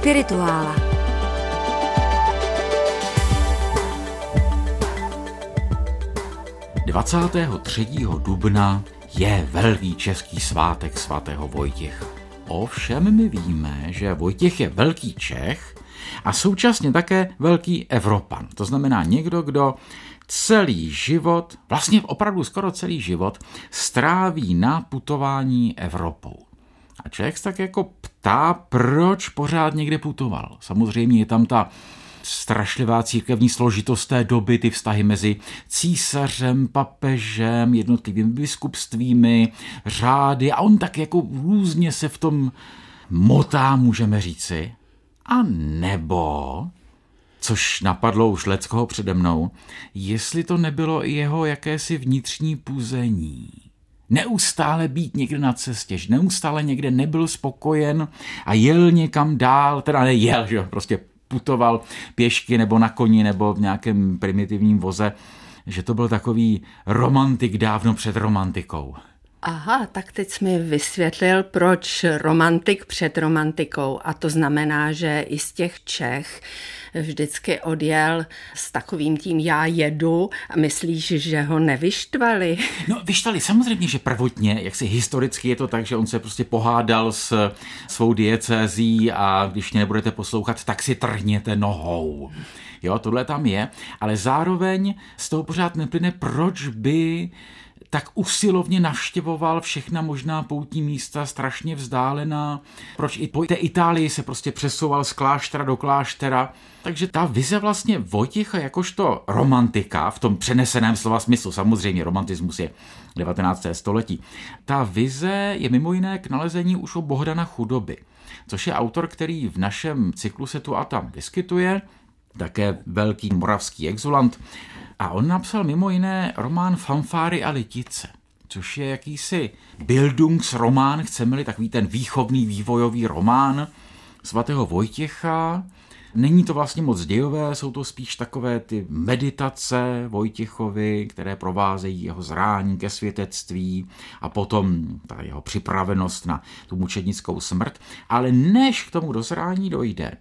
Spirituála. Dvacátého 3. dubna je velký český svátek svatého Vojtěcha. Ovšem my víme, že Vojtěch je velký Čech a současně také velký Evropan. To znamená někdo, kdo celý život, vlastně opravdu skoro celý život, stráví na putování Evropou. A člověk se tak jako ptá, proč pořád někde putoval. Samozřejmě je tam ta strašlivá církevní složitost té doby, ty vztahy mezi císařem, papežem, jednotlivými biskupstvími, řády a on tak jako různě se v tom motá, můžeme říci. A nebo, což napadlo už Leckoho přede mnou, jestli to nebylo i jeho jakési vnitřní puzení neustále být někde na cestě, že neustále někde nebyl spokojen a jel někam dál, teda nejel, že prostě putoval pěšky nebo na koni nebo v nějakém primitivním voze, že to byl takový romantik dávno před romantikou. Aha, tak teď jsi mi vysvětlil, proč romantik před romantikou. A to znamená, že i z těch Čech vždycky odjel s takovým tím já jedu a myslíš, že ho nevyštvali? No vyštvali samozřejmě, že prvotně, jak si historicky je to tak, že on se prostě pohádal s svou diecézí a když mě nebudete poslouchat, tak si trhněte nohou. Jo, tohle tam je, ale zároveň z toho pořád neplyne, proč by tak usilovně navštěvoval všechna možná poutní místa, strašně vzdálená. Proč i po té Itálii se prostě přesouval z kláštera do kláštera. Takže ta vize vlastně Vojtěcha jakožto romantika, v tom přeneseném slova smyslu, samozřejmě romantismus je 19. století, ta vize je mimo jiné k nalezení už u Bohdana Chudoby, což je autor, který v našem cyklu se tu a tam vyskytuje, také velký moravský exulant, a on napsal mimo jiné román Fanfáry a litice, což je jakýsi Bildungsromán, chceme-li takový ten výchovný vývojový román svatého Vojtěcha. Není to vlastně moc dějové, jsou to spíš takové ty meditace Vojtěchovi, které provázejí jeho zrání ke světectví a potom ta jeho připravenost na tu mučednickou smrt. Ale než k tomu dozrání dojde,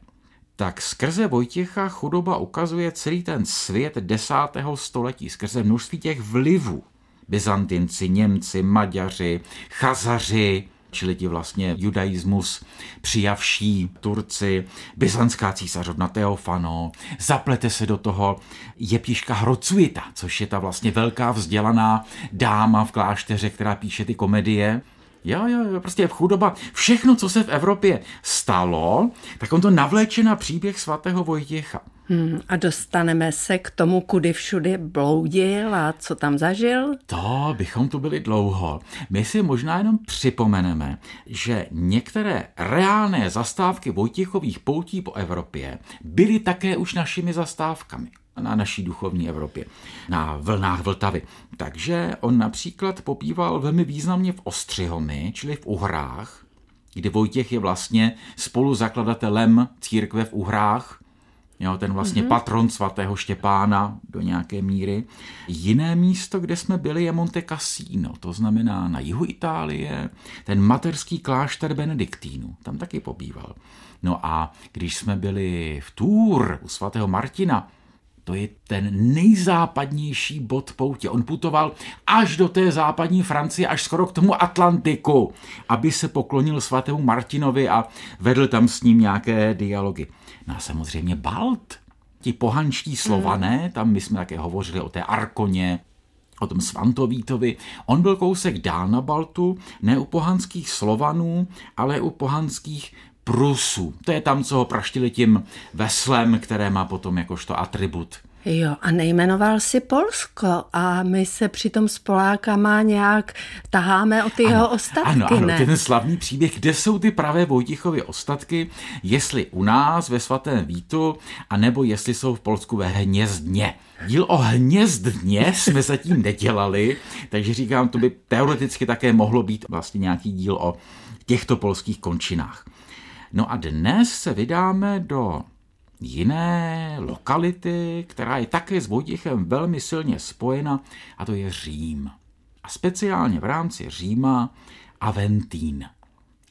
tak skrze Vojtěcha chudoba ukazuje celý ten svět desátého století, skrze množství těch vlivů. Byzantinci, Němci, Maďaři, Chazaři, čili ti vlastně judaismus přijavší Turci, byzantská císařovna Teofano, zaplete se do toho Jeptiška Hrocuita, což je ta vlastně velká vzdělaná dáma v klášteře, která píše ty komedie, Jo, jo, jo, prostě chudoba. Všechno, co se v Evropě stalo, tak on to navléče na příběh svatého Vojtěcha. Hmm, a dostaneme se k tomu, kudy všude bloudil a co tam zažil? To bychom tu byli dlouho. My si možná jenom připomeneme, že některé reálné zastávky Vojtěchových poutí po Evropě byly také už našimi zastávkami na naší duchovní Evropě, na vlnách Vltavy. Takže on například popíval velmi významně v Ostřihomi, čili v Uhrách, kdy Vojtěch je vlastně spoluzakladatelem církve v Uhrách, jo, ten vlastně mm-hmm. patron svatého Štěpána do nějaké míry. Jiné místo, kde jsme byli, je Monte Cassino, to znamená na jihu Itálie, ten materský klášter Benediktínu, tam taky pobýval. No a když jsme byli v Tour u svatého Martina, to je ten nejzápadnější bod poutě. On putoval až do té západní Francie, až skoro k tomu Atlantiku, aby se poklonil svatému Martinovi a vedl tam s ním nějaké dialogy. No a samozřejmě Balt, ti pohanští slované, hmm. tam my jsme také hovořili o té Arkoně, o tom Svantovítovi. On byl kousek dál na Baltu, ne u pohanských Slovanů, ale u pohanských Prusů. To je tam, co ho praštili tím veslem, které má potom jakožto atribut. Jo, a nejmenoval si Polsko a my se přitom s Polákama nějak taháme o ty ano, jeho ostatky, Ano, ano, ne? ten slavný příběh, kde jsou ty pravé Vojtichovy ostatky, jestli u nás ve svatém Vítu, anebo jestli jsou v Polsku ve Hnězdně. Díl o Hnězdně jsme zatím nedělali, takže říkám, to by teoreticky také mohlo být vlastně nějaký díl o těchto polských končinách. No a dnes se vydáme do jiné lokality, která je také s Vojtěchem velmi silně spojena, a to je Řím. A speciálně v rámci Říma Aventín.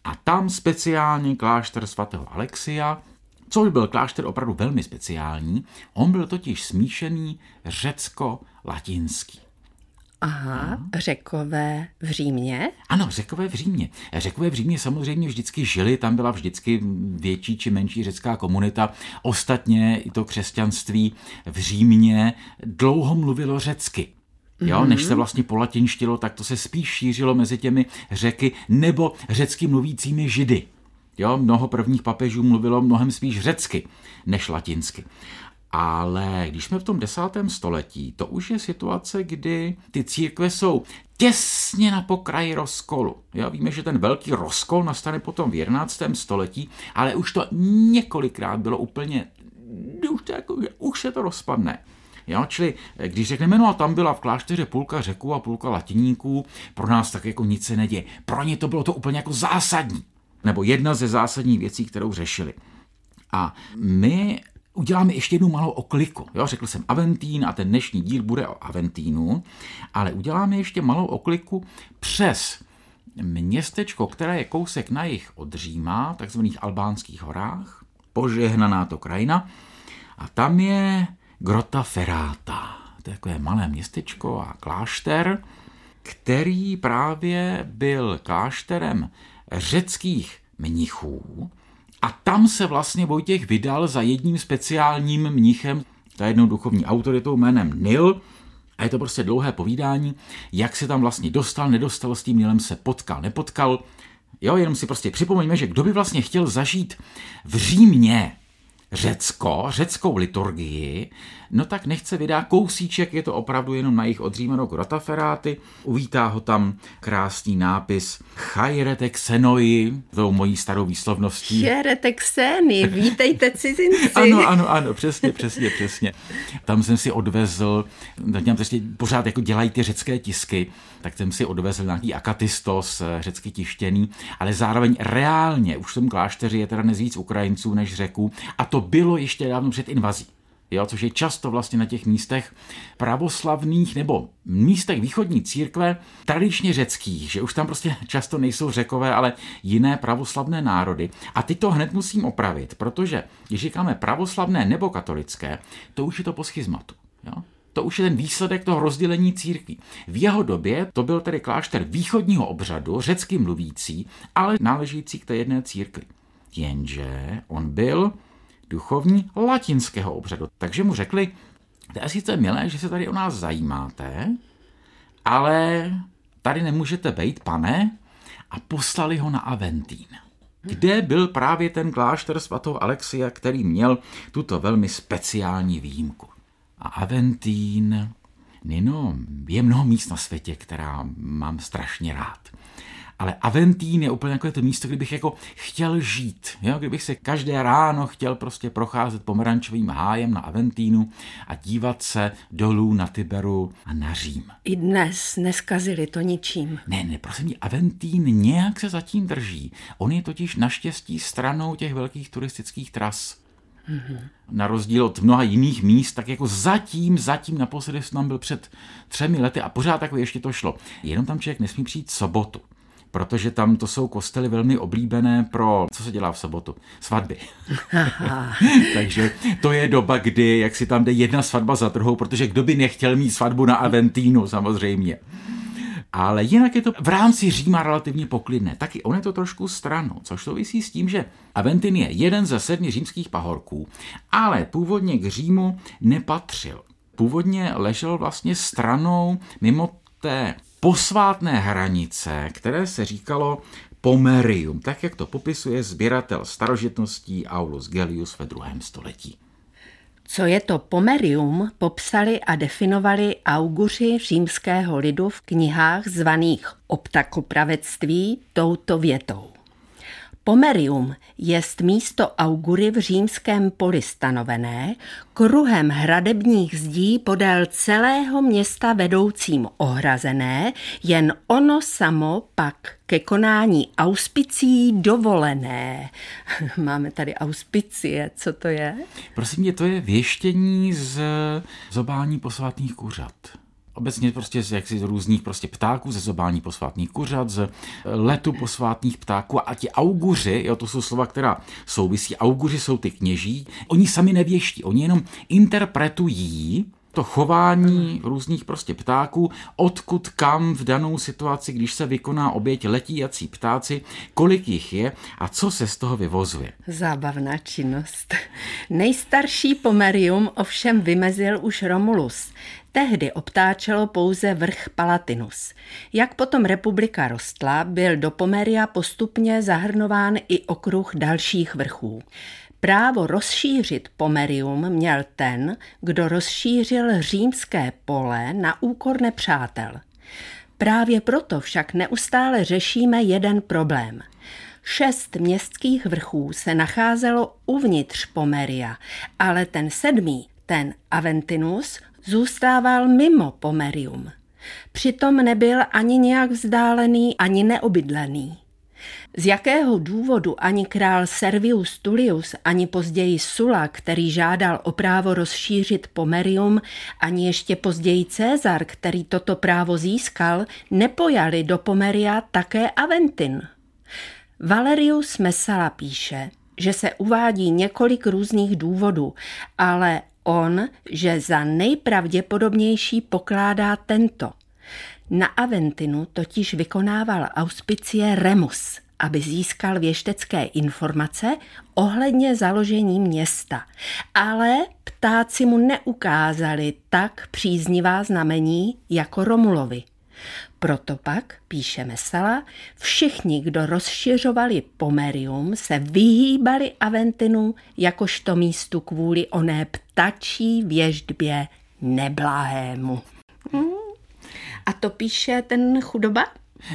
A tam speciálně klášter svatého Alexia, což byl klášter opravdu velmi speciální. On byl totiž smíšený řecko-latinský. Aha, řekové v Římě? Ano, řekové v Římě. Řekové v Římě samozřejmě vždycky žili, tam byla vždycky větší či menší řecká komunita. Ostatně i to křesťanství v Římě dlouho mluvilo řecky. Jo, než se vlastně polatinštilo, tak to se spíš šířilo mezi těmi řeky nebo řecky mluvícími židy. Jo, mnoho prvních papežů mluvilo mnohem spíš řecky než latinsky. Ale když jsme v tom desátém století, to už je situace, kdy ty církve jsou těsně na pokraji rozkolu. Jo, víme, že ten velký rozkol nastane potom v 11. století, ale už to několikrát bylo úplně, už, to jako, už se to rozpadne. Jo, čili když řekneme, no a tam byla v klášteře půlka řeků a půlka latiníků, pro nás tak jako nic se neděje. Pro ně to bylo to úplně jako zásadní. Nebo jedna ze zásadních věcí, kterou řešili. A my uděláme ještě jednu malou okliku. Jo, řekl jsem Aventín a ten dnešní díl bude o Aventínu, ale uděláme ještě malou okliku přes městečko, které je kousek na jich od Říma, takzvaných albánských horách, požehnaná to krajina, a tam je Grota Ferrata. To je takové malé městečko a klášter, který právě byl klášterem řeckých mnichů, a tam se vlastně Vojtěch vydal za jedním speciálním mnichem, za jednou duchovní autoritou jménem Nil, a je to prostě dlouhé povídání, jak se tam vlastně dostal, nedostal s tím Nilem, se potkal, nepotkal. Jo, jenom si prostě připomeňme, že kdo by vlastně chtěl zažít v Římě Řecko, řeckou liturgii, no tak nechce vydá kousíček, je to opravdu jenom na jich odřímeno Grotaferáty, uvítá ho tam krásný nápis Chajrete Xenoi, tou mojí starou výslovností. Chajrete Xeny, vítejte cizinci. ano, ano, ano, přesně, přesně, přesně. Tam jsem si odvezl, tam prostě pořád jako dělají ty řecké tisky, tak jsem si odvezl nějaký akatistos, eh, řecky tištěný, ale zároveň reálně, už v tom klášteři je teda nezvíc Ukrajinců než řeků, a to bylo ještě dávno před invazí. Jo, což je často vlastně na těch místech pravoslavných nebo místech východní církve tradičně řeckých, že už tam prostě často nejsou řekové, ale jiné pravoslavné národy. A ty to hned musím opravit, protože když říkáme pravoslavné nebo katolické, to už je to po schizmatu. Jo? To už je ten výsledek toho rozdělení církví. V jeho době to byl tedy klášter východního obřadu, řecky mluvící, ale náležící k té jedné církvi. Jenže on byl duchovní latinského obřadu. Takže mu řekli, to je sice milé, že se tady o nás zajímáte, ale tady nemůžete být, pane, a poslali ho na Aventín, kde byl právě ten klášter svatého Alexia, který měl tuto velmi speciální výjimku. A Aventín, Nino, je mnoho míst na světě, která mám strašně rád ale Aventín je úplně jako to místo, kde bych jako chtěl žít. Jo? Kdybych se každé ráno chtěl prostě procházet pomerančovým hájem na Aventínu a dívat se dolů na Tiberu a na Řím. I dnes neskazili to ničím. Ne, ne, prosím mě, Aventín nějak se zatím drží. On je totiž naštěstí stranou těch velkých turistických tras. Mm-hmm. Na rozdíl od mnoha jiných míst, tak jako zatím, zatím naposledy jsem tam byl před třemi lety a pořád takové ještě to šlo. Jenom tam člověk nesmí přijít sobotu protože tam to jsou kostely velmi oblíbené pro, co se dělá v sobotu? Svatby. Takže to je doba, kdy jak si tam jde jedna svatba za druhou, protože kdo by nechtěl mít svatbu na Aventínu samozřejmě. Ale jinak je to v rámci Říma relativně poklidné. Taky on je to trošku stranou, což souvisí s tím, že Aventin je jeden ze sedmi římských pahorků, ale původně k Římu nepatřil. Původně ležel vlastně stranou mimo té posvátné hranice, které se říkalo Pomerium, tak jak to popisuje sběratel starožitností Aulus Gellius ve druhém století. Co je to pomerium, popsali a definovali auguři římského lidu v knihách zvaných optakopravectví touto větou. Pomerium jest místo augury v římském poli stanovené, kruhem hradebních zdí podél celého města vedoucím ohrazené, jen ono samo pak ke konání auspicí dovolené. Máme tady auspicie, co to je? Prosím mě, to je věštění z zobání posvátných kuřat obecně prostě z, jaksi z různých prostě ptáků, ze zobání posvátných kuřat, z letu posvátných ptáků a ti auguři, jo, to jsou slova, která souvisí, auguři jsou ty kněží, oni sami nevěští, oni jenom interpretují to chování různých prostě ptáků, odkud kam v danou situaci, když se vykoná oběť letíjací ptáci, kolik jich je a co se z toho vyvozuje. Zábavná činnost. Nejstarší pomerium ovšem vymezil už Romulus. Tehdy obtáčelo pouze vrch Palatinus. Jak potom republika rostla, byl do Pomeria postupně zahrnován i okruh dalších vrchů. Právo rozšířit pomerium měl ten, kdo rozšířil římské pole na úkor nepřátel. Právě proto však neustále řešíme jeden problém. Šest městských vrchů se nacházelo uvnitř Pomeria, ale ten sedmý, ten Aventinus, zůstával mimo Pomerium. Přitom nebyl ani nějak vzdálený, ani neobydlený. Z jakého důvodu ani král Servius Tullius, ani později Sula, který žádal o právo rozšířit Pomerium, ani ještě později Cezar, který toto právo získal, nepojali do Pomeria také Aventin. Valerius Mesala píše, že se uvádí několik různých důvodů, ale on, že za nejpravděpodobnější pokládá tento. Na Aventinu totiž vykonával auspicie Remus, aby získal věštecké informace ohledně založení města. Ale ptáci mu neukázali tak příznivá znamení jako Romulovi. Proto pak, píše Mesala, všichni, kdo rozšiřovali Pomerium, se vyhýbali Aventinu jakožto místu kvůli oné ptačí věždbě neblahému. Hmm. A to píše ten chudoba?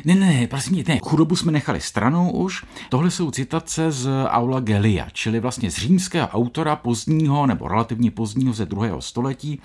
Ne, ne, ne, prosím ne, chudobu jsme nechali stranou už. Tohle jsou citace z Aula Gelia, čili vlastně z římského autora pozdního nebo relativně pozdního ze druhého století,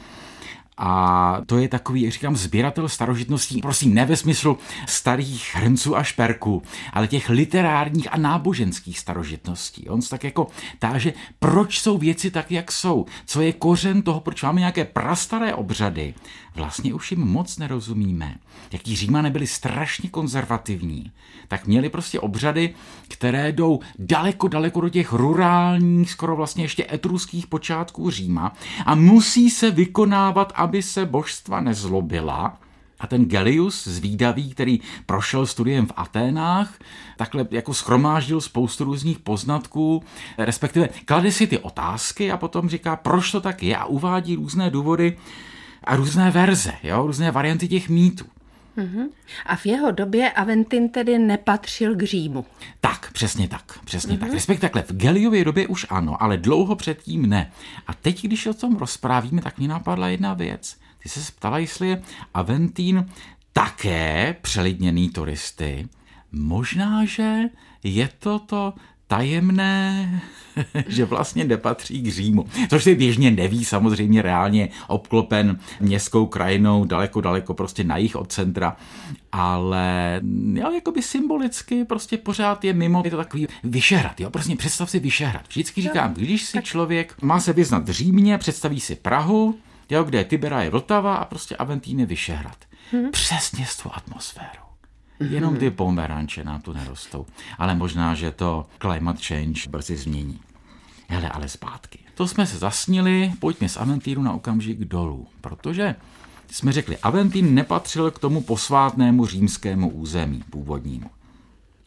a to je takový, jak říkám, sběratel starožitností, prosím, ne ve smyslu starých hrnců a šperků, ale těch literárních a náboženských starožitností. On se tak jako táže, proč jsou věci tak, jak jsou, co je kořen toho, proč máme nějaké prastaré obřady. Vlastně už jim moc nerozumíme. Jaký římané byli strašně konzervativní, tak měli prostě obřady, které jdou daleko, daleko do těch rurálních, skoro vlastně ještě etruských počátků Říma a musí se vykonávat aby se božstva nezlobila, a ten Gelius zvídavý, který prošel studiem v Aténách, takhle jako schromáždil spoustu různých poznatků, respektive klade si ty otázky a potom říká, proč to tak je a uvádí různé důvody a různé verze, jo, různé varianty těch mýtů. Mm-hmm. A v jeho době Aventin tedy nepatřil k Římu. Tak, přesně tak, přesně mm-hmm. tak. Respektive takhle, v Geliově době už ano, ale dlouho předtím ne. A teď, když o tom rozprávíme, tak mě napadla jedna věc. Ty se ptala, jestli je Aventín také přelidněný turisty. Možná, že je to to tajemné, že vlastně nepatří k Římu. Což si běžně neví, samozřejmě reálně obklopen městskou krajinou, daleko, daleko prostě na jich od centra, ale jo, jakoby symbolicky prostě pořád je mimo, je to takový Vyšehrad, jo, prostě představ si Vyšehrad. Vždycky říkám, když si člověk má se vyznat v Římě, představí si Prahu, jo, kde je Tibera je Vltava a prostě Aventín je Vyšehrad. Hmm. Přesně s tou atmosférou. Jenom ty pomeranče nám tu nerostou. Ale možná, že to climate change brzy změní. Hele, ale zpátky. To jsme se zasnili, pojďme z Aventínu na okamžik dolů, protože jsme řekli, Aventín nepatřil k tomu posvátnému římskému území původnímu.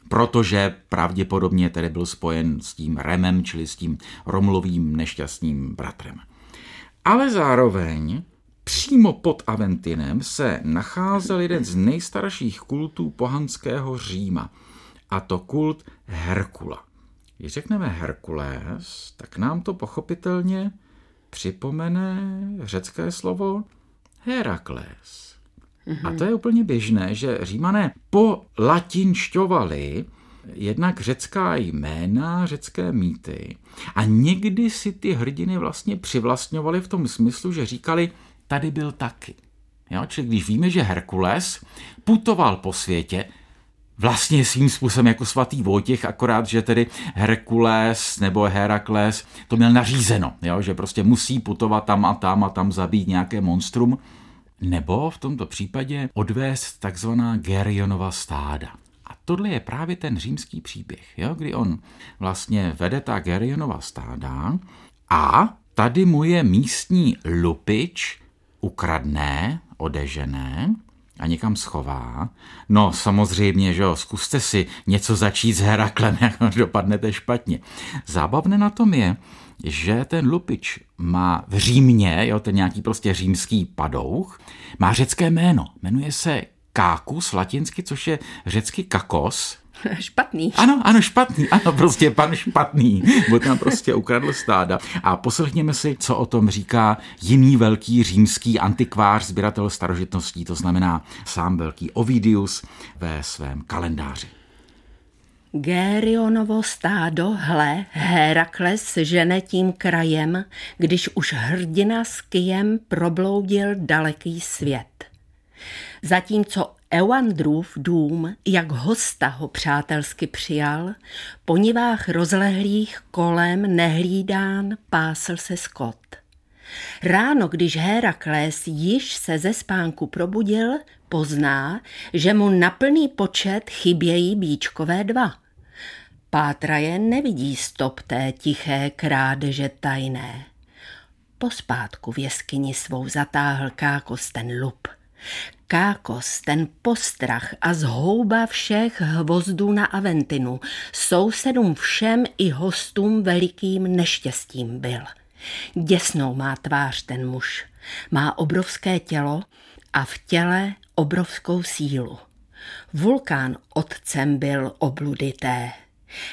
Protože pravděpodobně tedy byl spojen s tím Remem, čili s tím Romlovým nešťastným bratrem. Ale zároveň Přímo pod Aventinem se nacházel jeden z nejstarších kultů pohanského Říma, a to kult Herkula. Když řekneme Herkules, tak nám to pochopitelně připomene řecké slovo Herakles. A to je úplně běžné, že římané polatinšťovali jednak řecká jména, řecké mýty a někdy si ty hrdiny vlastně přivlastňovali v tom smyslu, že říkali tady byl taky. Jo? Čili když víme, že Herkules putoval po světě, vlastně svým způsobem jako svatý Vojtěch, akorát, že tedy Herkules nebo Herakles to měl nařízeno, jo? že prostě musí putovat tam a tam a tam zabít nějaké monstrum, nebo v tomto případě odvést takzvaná Gerionova stáda. A tohle je právě ten římský příběh, jo? kdy on vlastně vede ta Gerionova stáda a tady mu je místní lupič ukradne, odežené a někam schová. No samozřejmě, že jo, zkuste si něco začít s Heraklem, jak dopadnete špatně. Zábavné na tom je, že ten lupič má v Římě, jo, ten nějaký prostě římský padouch, má řecké jméno. Jmenuje se Kákus latinsky, což je řecky kakos, Špatný. Ano, ano, špatný, ano, prostě pan špatný, bo tam prostě ukradl stáda. A poslechněme si, co o tom říká jiný velký římský antikvář, sběratel starožitností, to znamená sám velký Ovidius ve svém kalendáři. Gérionovo stádo, hle, Herakles žene tím krajem, když už hrdina s kyjem probloudil daleký svět. Zatímco Euandrův dům, jak hosta ho přátelsky přijal, po nivách rozlehlých kolem nehlídán pásl se skot. Ráno, když Herakles již se ze spánku probudil, pozná, že mu na plný počet chybějí bíčkové dva. Pátraje nevidí stop té tiché krádeže tajné. Pospátku v jeskyni svou zatáhl kákos ten lup. Kákos, ten postrach a zhouba všech hvozdů na Aventinu, sousedům všem i hostům velikým neštěstím byl. Děsnou má tvář ten muž, má obrovské tělo a v těle obrovskou sílu. Vulkán otcem byl obludité.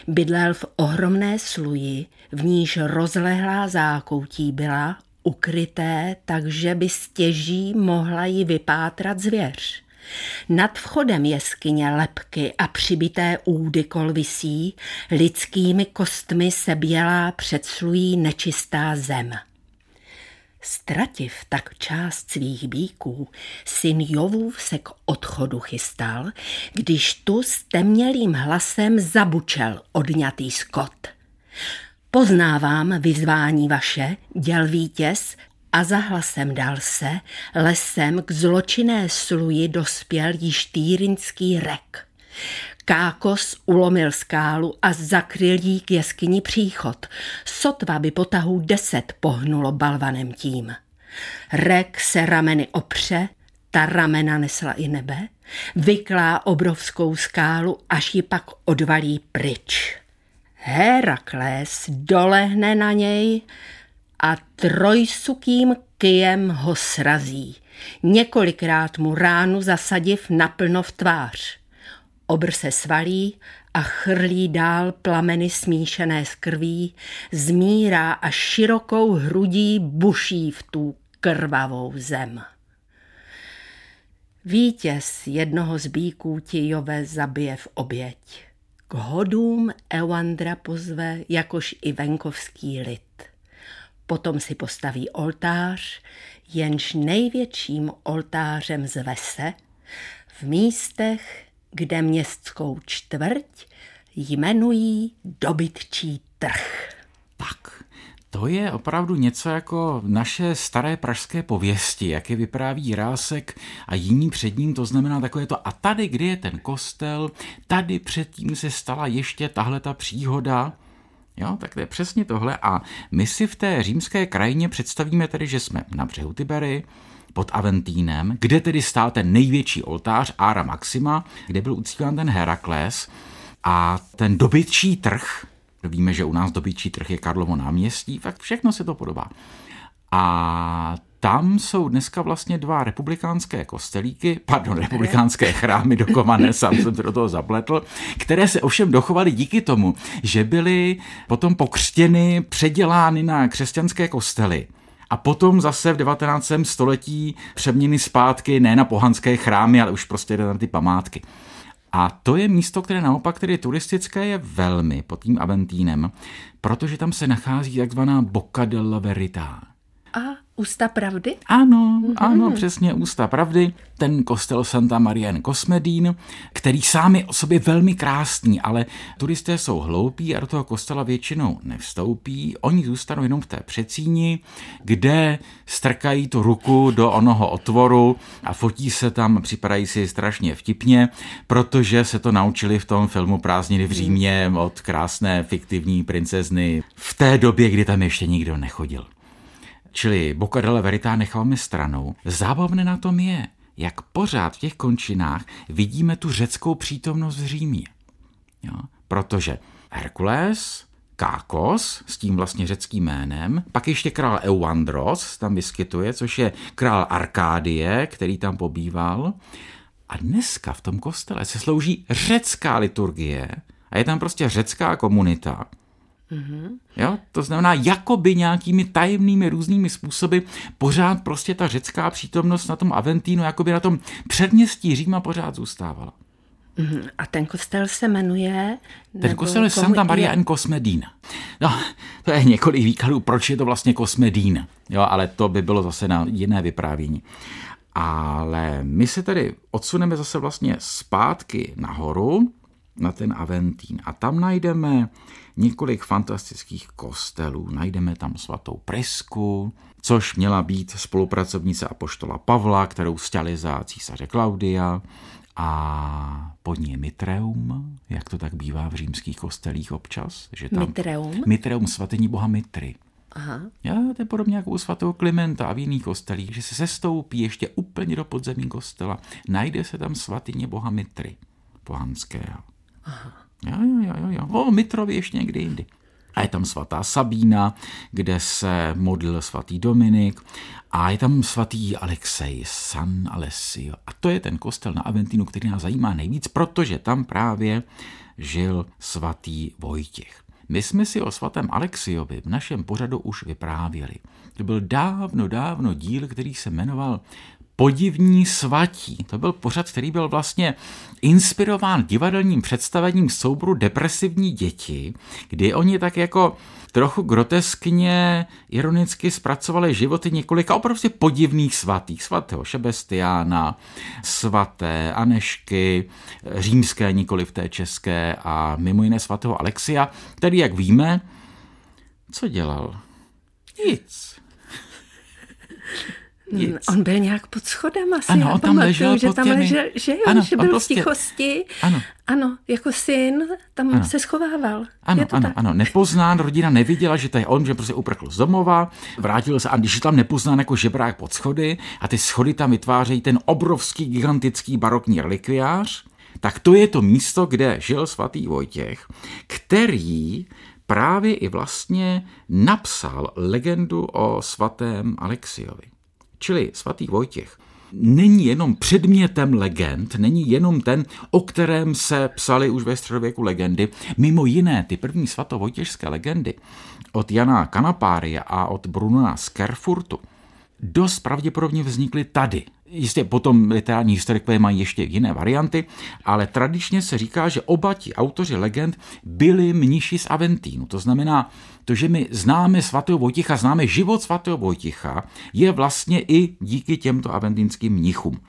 Bydlel v ohromné sluji, v níž rozlehlá zákoutí byla ukryté, takže by stěží mohla ji vypátrat zvěř. Nad vchodem jeskyně lepky a přibité údy kolvisí, lidskými kostmi se bělá předslují nečistá zem. Strativ tak část svých bíků, syn Jovův se k odchodu chystal, když tu s temnělým hlasem zabučel odňatý skot. Poznávám vyzvání vaše, děl vítěz, a za hlasem dal se, lesem k zločinné sluji dospěl již týrinský rek. Kákos ulomil skálu a zakryl jí k jeskyni příchod. Sotva by potahu deset pohnulo balvanem tím. Rek se rameny opře, ta ramena nesla i nebe, vyklá obrovskou skálu, až ji pak odvalí pryč. Herakles dolehne na něj a trojsukým kyjem ho srazí. Několikrát mu ránu zasadiv naplno v tvář. Obr se svalí a chrlí dál plameny smíšené s krví, zmírá a širokou hrudí buší v tu krvavou zem. Vítěz jednoho z bíků ti Jove zabije v oběť. K hodům Euandra pozve, jakož i venkovský lid. Potom si postaví oltář, jenž největším oltářem zve se, v místech, kde městskou čtvrť jmenují dobytčí trh. Tak, to je opravdu něco jako naše staré pražské pověsti, jak je vypráví Rásek a jiní před ním, to znamená takové to a tady, kde je ten kostel, tady předtím se stala ještě tahle ta příhoda, Jo, tak to je přesně tohle. A my si v té římské krajině představíme tedy, že jsme na břehu Tibery, pod Aventínem, kde tedy stál ten největší oltář Ára Maxima, kde byl uctíván ten Herakles. A ten dobytčí trh, Víme, že u nás dobytčí trh je Karlovo náměstí, fakt všechno se to podobá. A tam jsou dneska vlastně dva republikánské kostelíky, pardon, republikánské chrámy dokované, sám jsem se do toho zapletl, které se ovšem dochovaly díky tomu, že byly potom pokřtěny, předělány na křesťanské kostely. A potom zase v 19. století přeměny zpátky ne na pohanské chrámy, ale už prostě na ty památky. A to je místo, které naopak tedy turistické je velmi pod tím Aventínem, protože tam se nachází takzvaná Bocca della Verità. A Ústa pravdy? Ano, mm-hmm. ano, přesně Ústa pravdy. Ten kostel Santa Maria in Cosmedin, který sám je o sobě velmi krásný, ale turisté jsou hloupí a do toho kostela většinou nevstoupí. Oni zůstanou jenom v té přecíni, kde strkají tu ruku do onoho otvoru a fotí se tam, připadají si strašně vtipně, protože se to naučili v tom filmu Prázdniny v Římě od krásné fiktivní princezny v té době, kdy tam ještě nikdo nechodil. Čili Boca della Verita necháváme stranou. Zábavné na tom je, jak pořád v těch končinách vidíme tu řeckou přítomnost v Římě. Jo? Protože Herkules, Kákos s tím vlastně řeckým jménem, pak ještě král Euandros tam vyskytuje, což je král Arkádie, který tam pobýval. A dneska v tom kostele se slouží řecká liturgie a je tam prostě řecká komunita. Mm-hmm. Jo? To znamená, jakoby nějakými tajemnými různými způsoby pořád prostě ta řecká přítomnost na tom Aventínu, jakoby na tom předměstí Říma pořád zůstávala. Mm-hmm. A ten kostel se jmenuje? Ten kostel je Santa Maria in Cosmedina. No, to je několik výkladů, proč je to vlastně Cosmedina. Jo, ale to by bylo zase na jiné vyprávění. Ale my se tedy odsuneme zase vlastně zpátky nahoru na ten Aventín a tam najdeme několik fantastických kostelů. Najdeme tam svatou Prisku, což měla být spolupracovnice apoštola Pavla, kterou stěli za císaře Klaudia a pod ní je Mitreum, jak to tak bývá v římských kostelích občas. Že tam Mitreum? Mitreum, svatyní boha Mitry. Aha. Já, to je podobně jako u svatého Klimenta a v jiných kostelích, že se sestoupí ještě úplně do podzemí kostela. Najde se tam svatyně boha Mitry pohanského. Aha. Jo, jo, jo, jo. O Mitrovi ještě někdy jindy. A je tam svatá Sabína, kde se modlil svatý Dominik a je tam svatý Alexej, San Alessio. A to je ten kostel na Aventinu, který nás zajímá nejvíc, protože tam právě žil svatý Vojtěch. My jsme si o svatém Alexiovi v našem pořadu už vyprávěli. To byl dávno, dávno díl, který se jmenoval Podivní svatí. To byl pořad, který byl vlastně inspirován divadelním představením souboru Depresivní děti, kdy oni tak jako trochu groteskně, ironicky zpracovali životy několika opravdu podivných svatých. Svatého Šebestiána, svaté Anešky, římské nikoli v té české a mimo jiné svatého Alexia, který, jak víme, co dělal? Nic. Nic. On byl nějak pod schodem asi. Ano, on tam pamatuju, ležel že pod tam těmi... ležel, že jo, ano, že byl prostě... v tichosti. Ano. Ano, jako syn tam ano. se schovával. Ano, je to ano, tak? ano, nepoznán, rodina neviděla, že to je on, že prostě uprchl z domova, vrátil se a když je tam nepoznán jako žebrák pod schody a ty schody tam vytvářejí ten obrovský, gigantický barokní relikviář, tak to je to místo, kde žil svatý Vojtěch, který právě i vlastně napsal legendu o svatém Alexiovi. Čili svatý Vojtěch není jenom předmětem legend, není jenom ten, o kterém se psali už ve středověku legendy. Mimo jiné, ty první svatovojtěžské legendy od Jana Kanapária a od Bruna z Kerfurtu dost pravděpodobně vznikly tady, Jistě potom literární historikové mají ještě jiné varianty, ale tradičně se říká, že oba ti autoři legend byli mniši z Aventínu. To znamená, to, že my známe svatého Vojticha, známe život svatého Vojticha, je vlastně i díky těmto aventínským mnichům.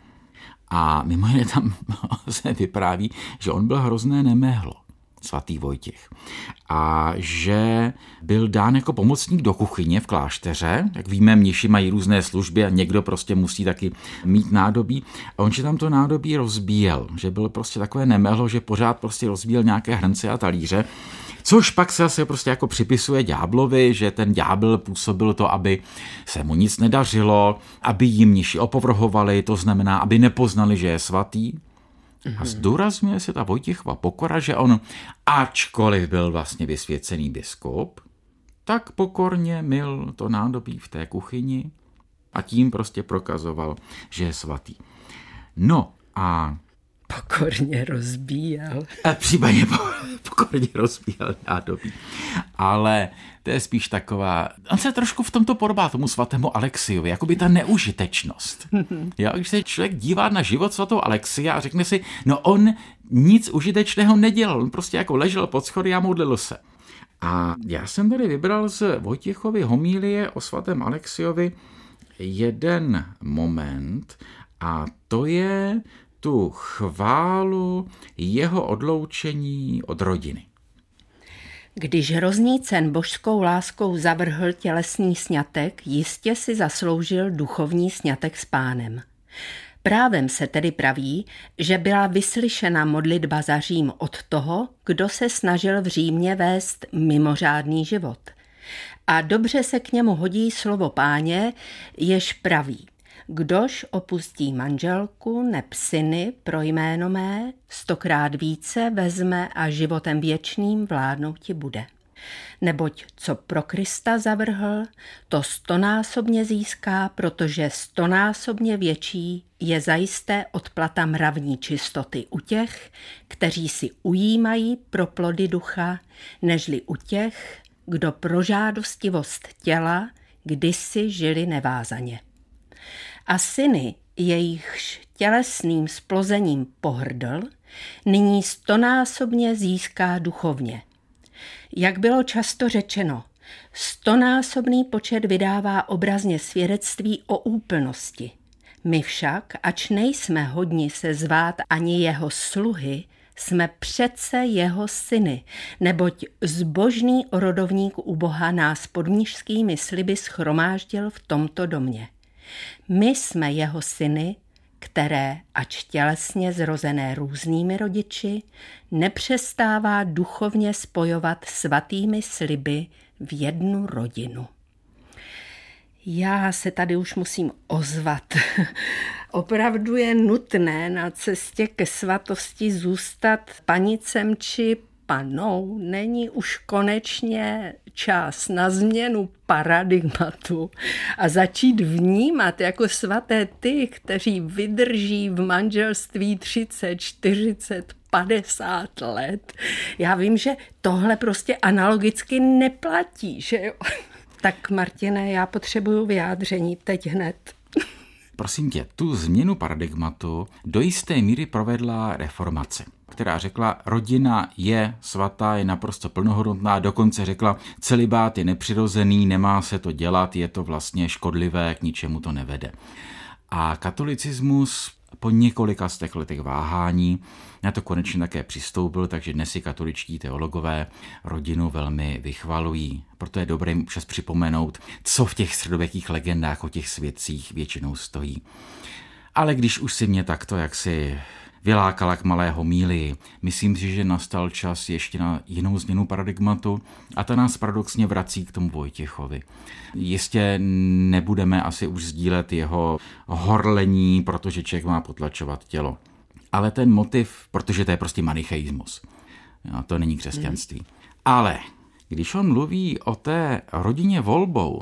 A mimo jiné tam se vypráví, že on byl hrozné nemehlo svatý Vojtěch. A že byl dán jako pomocník do kuchyně v klášteře. Jak víme, mniši mají různé služby a někdo prostě musí taky mít nádobí. A on si tam to nádobí rozbíjel, že byl prostě takové nemehlo, že pořád prostě rozbíjel nějaké hrnce a talíře. Což pak se asi prostě jako připisuje ďáblovi, že ten ďábel působil to, aby se mu nic nedařilo, aby jim mniši opovrhovali, to znamená, aby nepoznali, že je svatý. A zdůrazňuje se ta Vojtěchova pokora, že on, ačkoliv byl vlastně vysvěcený biskup, tak pokorně mil to nádobí v té kuchyni a tím prostě prokazoval, že je svatý. No a Pokorně rozbíjel. A případně pokorně rozbíjel nádobí. Ale to je spíš taková, on se trošku v tomto podobá tomu svatému Alexiovi, jako by ta neužitečnost. Jo, když se člověk dívá na život svatého Alexia a řekne si, no on nic užitečného nedělal, on prostě jako ležel pod schody a modlil se. A já jsem tady vybral z Vojtěchovy homílie o svatém Alexiovi jeden moment a to je tu chválu jeho odloučení od rodiny. Když hroznícen božskou láskou zavrhl tělesný sňatek, jistě si zasloužil duchovní sňatek s pánem. Právem se tedy praví, že byla vyslyšena modlitba za Řím od toho, kdo se snažil v Římě vést mimořádný život. A dobře se k němu hodí slovo páně, jež praví – Kdož opustí manželku neb syny pro jméno mé, stokrát více vezme a životem věčným vládnout ti bude. Neboť co pro Krista zavrhl, to stonásobně získá, protože stonásobně větší je zajisté odplata mravní čistoty u těch, kteří si ujímají pro plody ducha, nežli u těch, kdo pro žádostivost těla kdysi žili nevázaně a syny, jejichž tělesným splozením pohrdl, nyní stonásobně získá duchovně. Jak bylo často řečeno, stonásobný počet vydává obrazně svědectví o úplnosti. My však, ač nejsme hodni se zvát ani jeho sluhy, jsme přece jeho syny, neboť zbožný orodovník u Boha nás pod mnižskými sliby schromáždil v tomto domě. My jsme jeho syny, které, ač tělesně zrozené různými rodiči, nepřestává duchovně spojovat svatými sliby v jednu rodinu. Já se tady už musím ozvat. Opravdu je nutné na cestě ke svatosti zůstat panicem či panou. Není už konečně čas na změnu paradigmatu a začít vnímat jako svaté ty, kteří vydrží v manželství 30, 40, 50 let. Já vím, že tohle prostě analogicky neplatí, že jo? Tak Martine, já potřebuju vyjádření teď hned. Prosím tě, tu změnu paradigmatu do jisté míry provedla reformace která řekla, rodina je svatá, je naprosto plnohodnotná, dokonce řekla, celibát je nepřirozený, nemá se to dělat, je to vlastně škodlivé, k ničemu to nevede. A katolicismus po několika z těch letech váhání na to konečně také přistoupil, takže dnes si katoličtí teologové rodinu velmi vychvalují. Proto je dobré jim přes připomenout, co v těch středověkých legendách o těch svědcích většinou stojí. Ale když už si mě takto jaksi vylákala k malého míli. Myslím si, že nastal čas ještě na jinou změnu paradigmatu a ta nás paradoxně vrací k tomu Vojtěchovi. Jistě nebudeme asi už sdílet jeho horlení, protože člověk má potlačovat tělo. Ale ten motiv, protože to je prostě manicheismus. Jo, to není křesťanství. Mm. Ale když on mluví o té rodině volbou,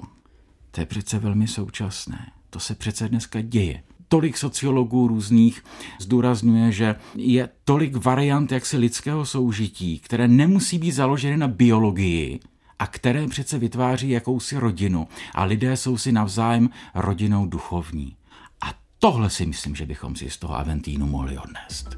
to je přece velmi současné. To se přece dneska děje tolik sociologů různých zdůrazňuje, že je tolik variant jaksi lidského soužití, které nemusí být založeny na biologii, a které přece vytváří jakousi rodinu. A lidé jsou si navzájem rodinou duchovní. A tohle si myslím, že bychom si z toho Aventínu mohli odnést.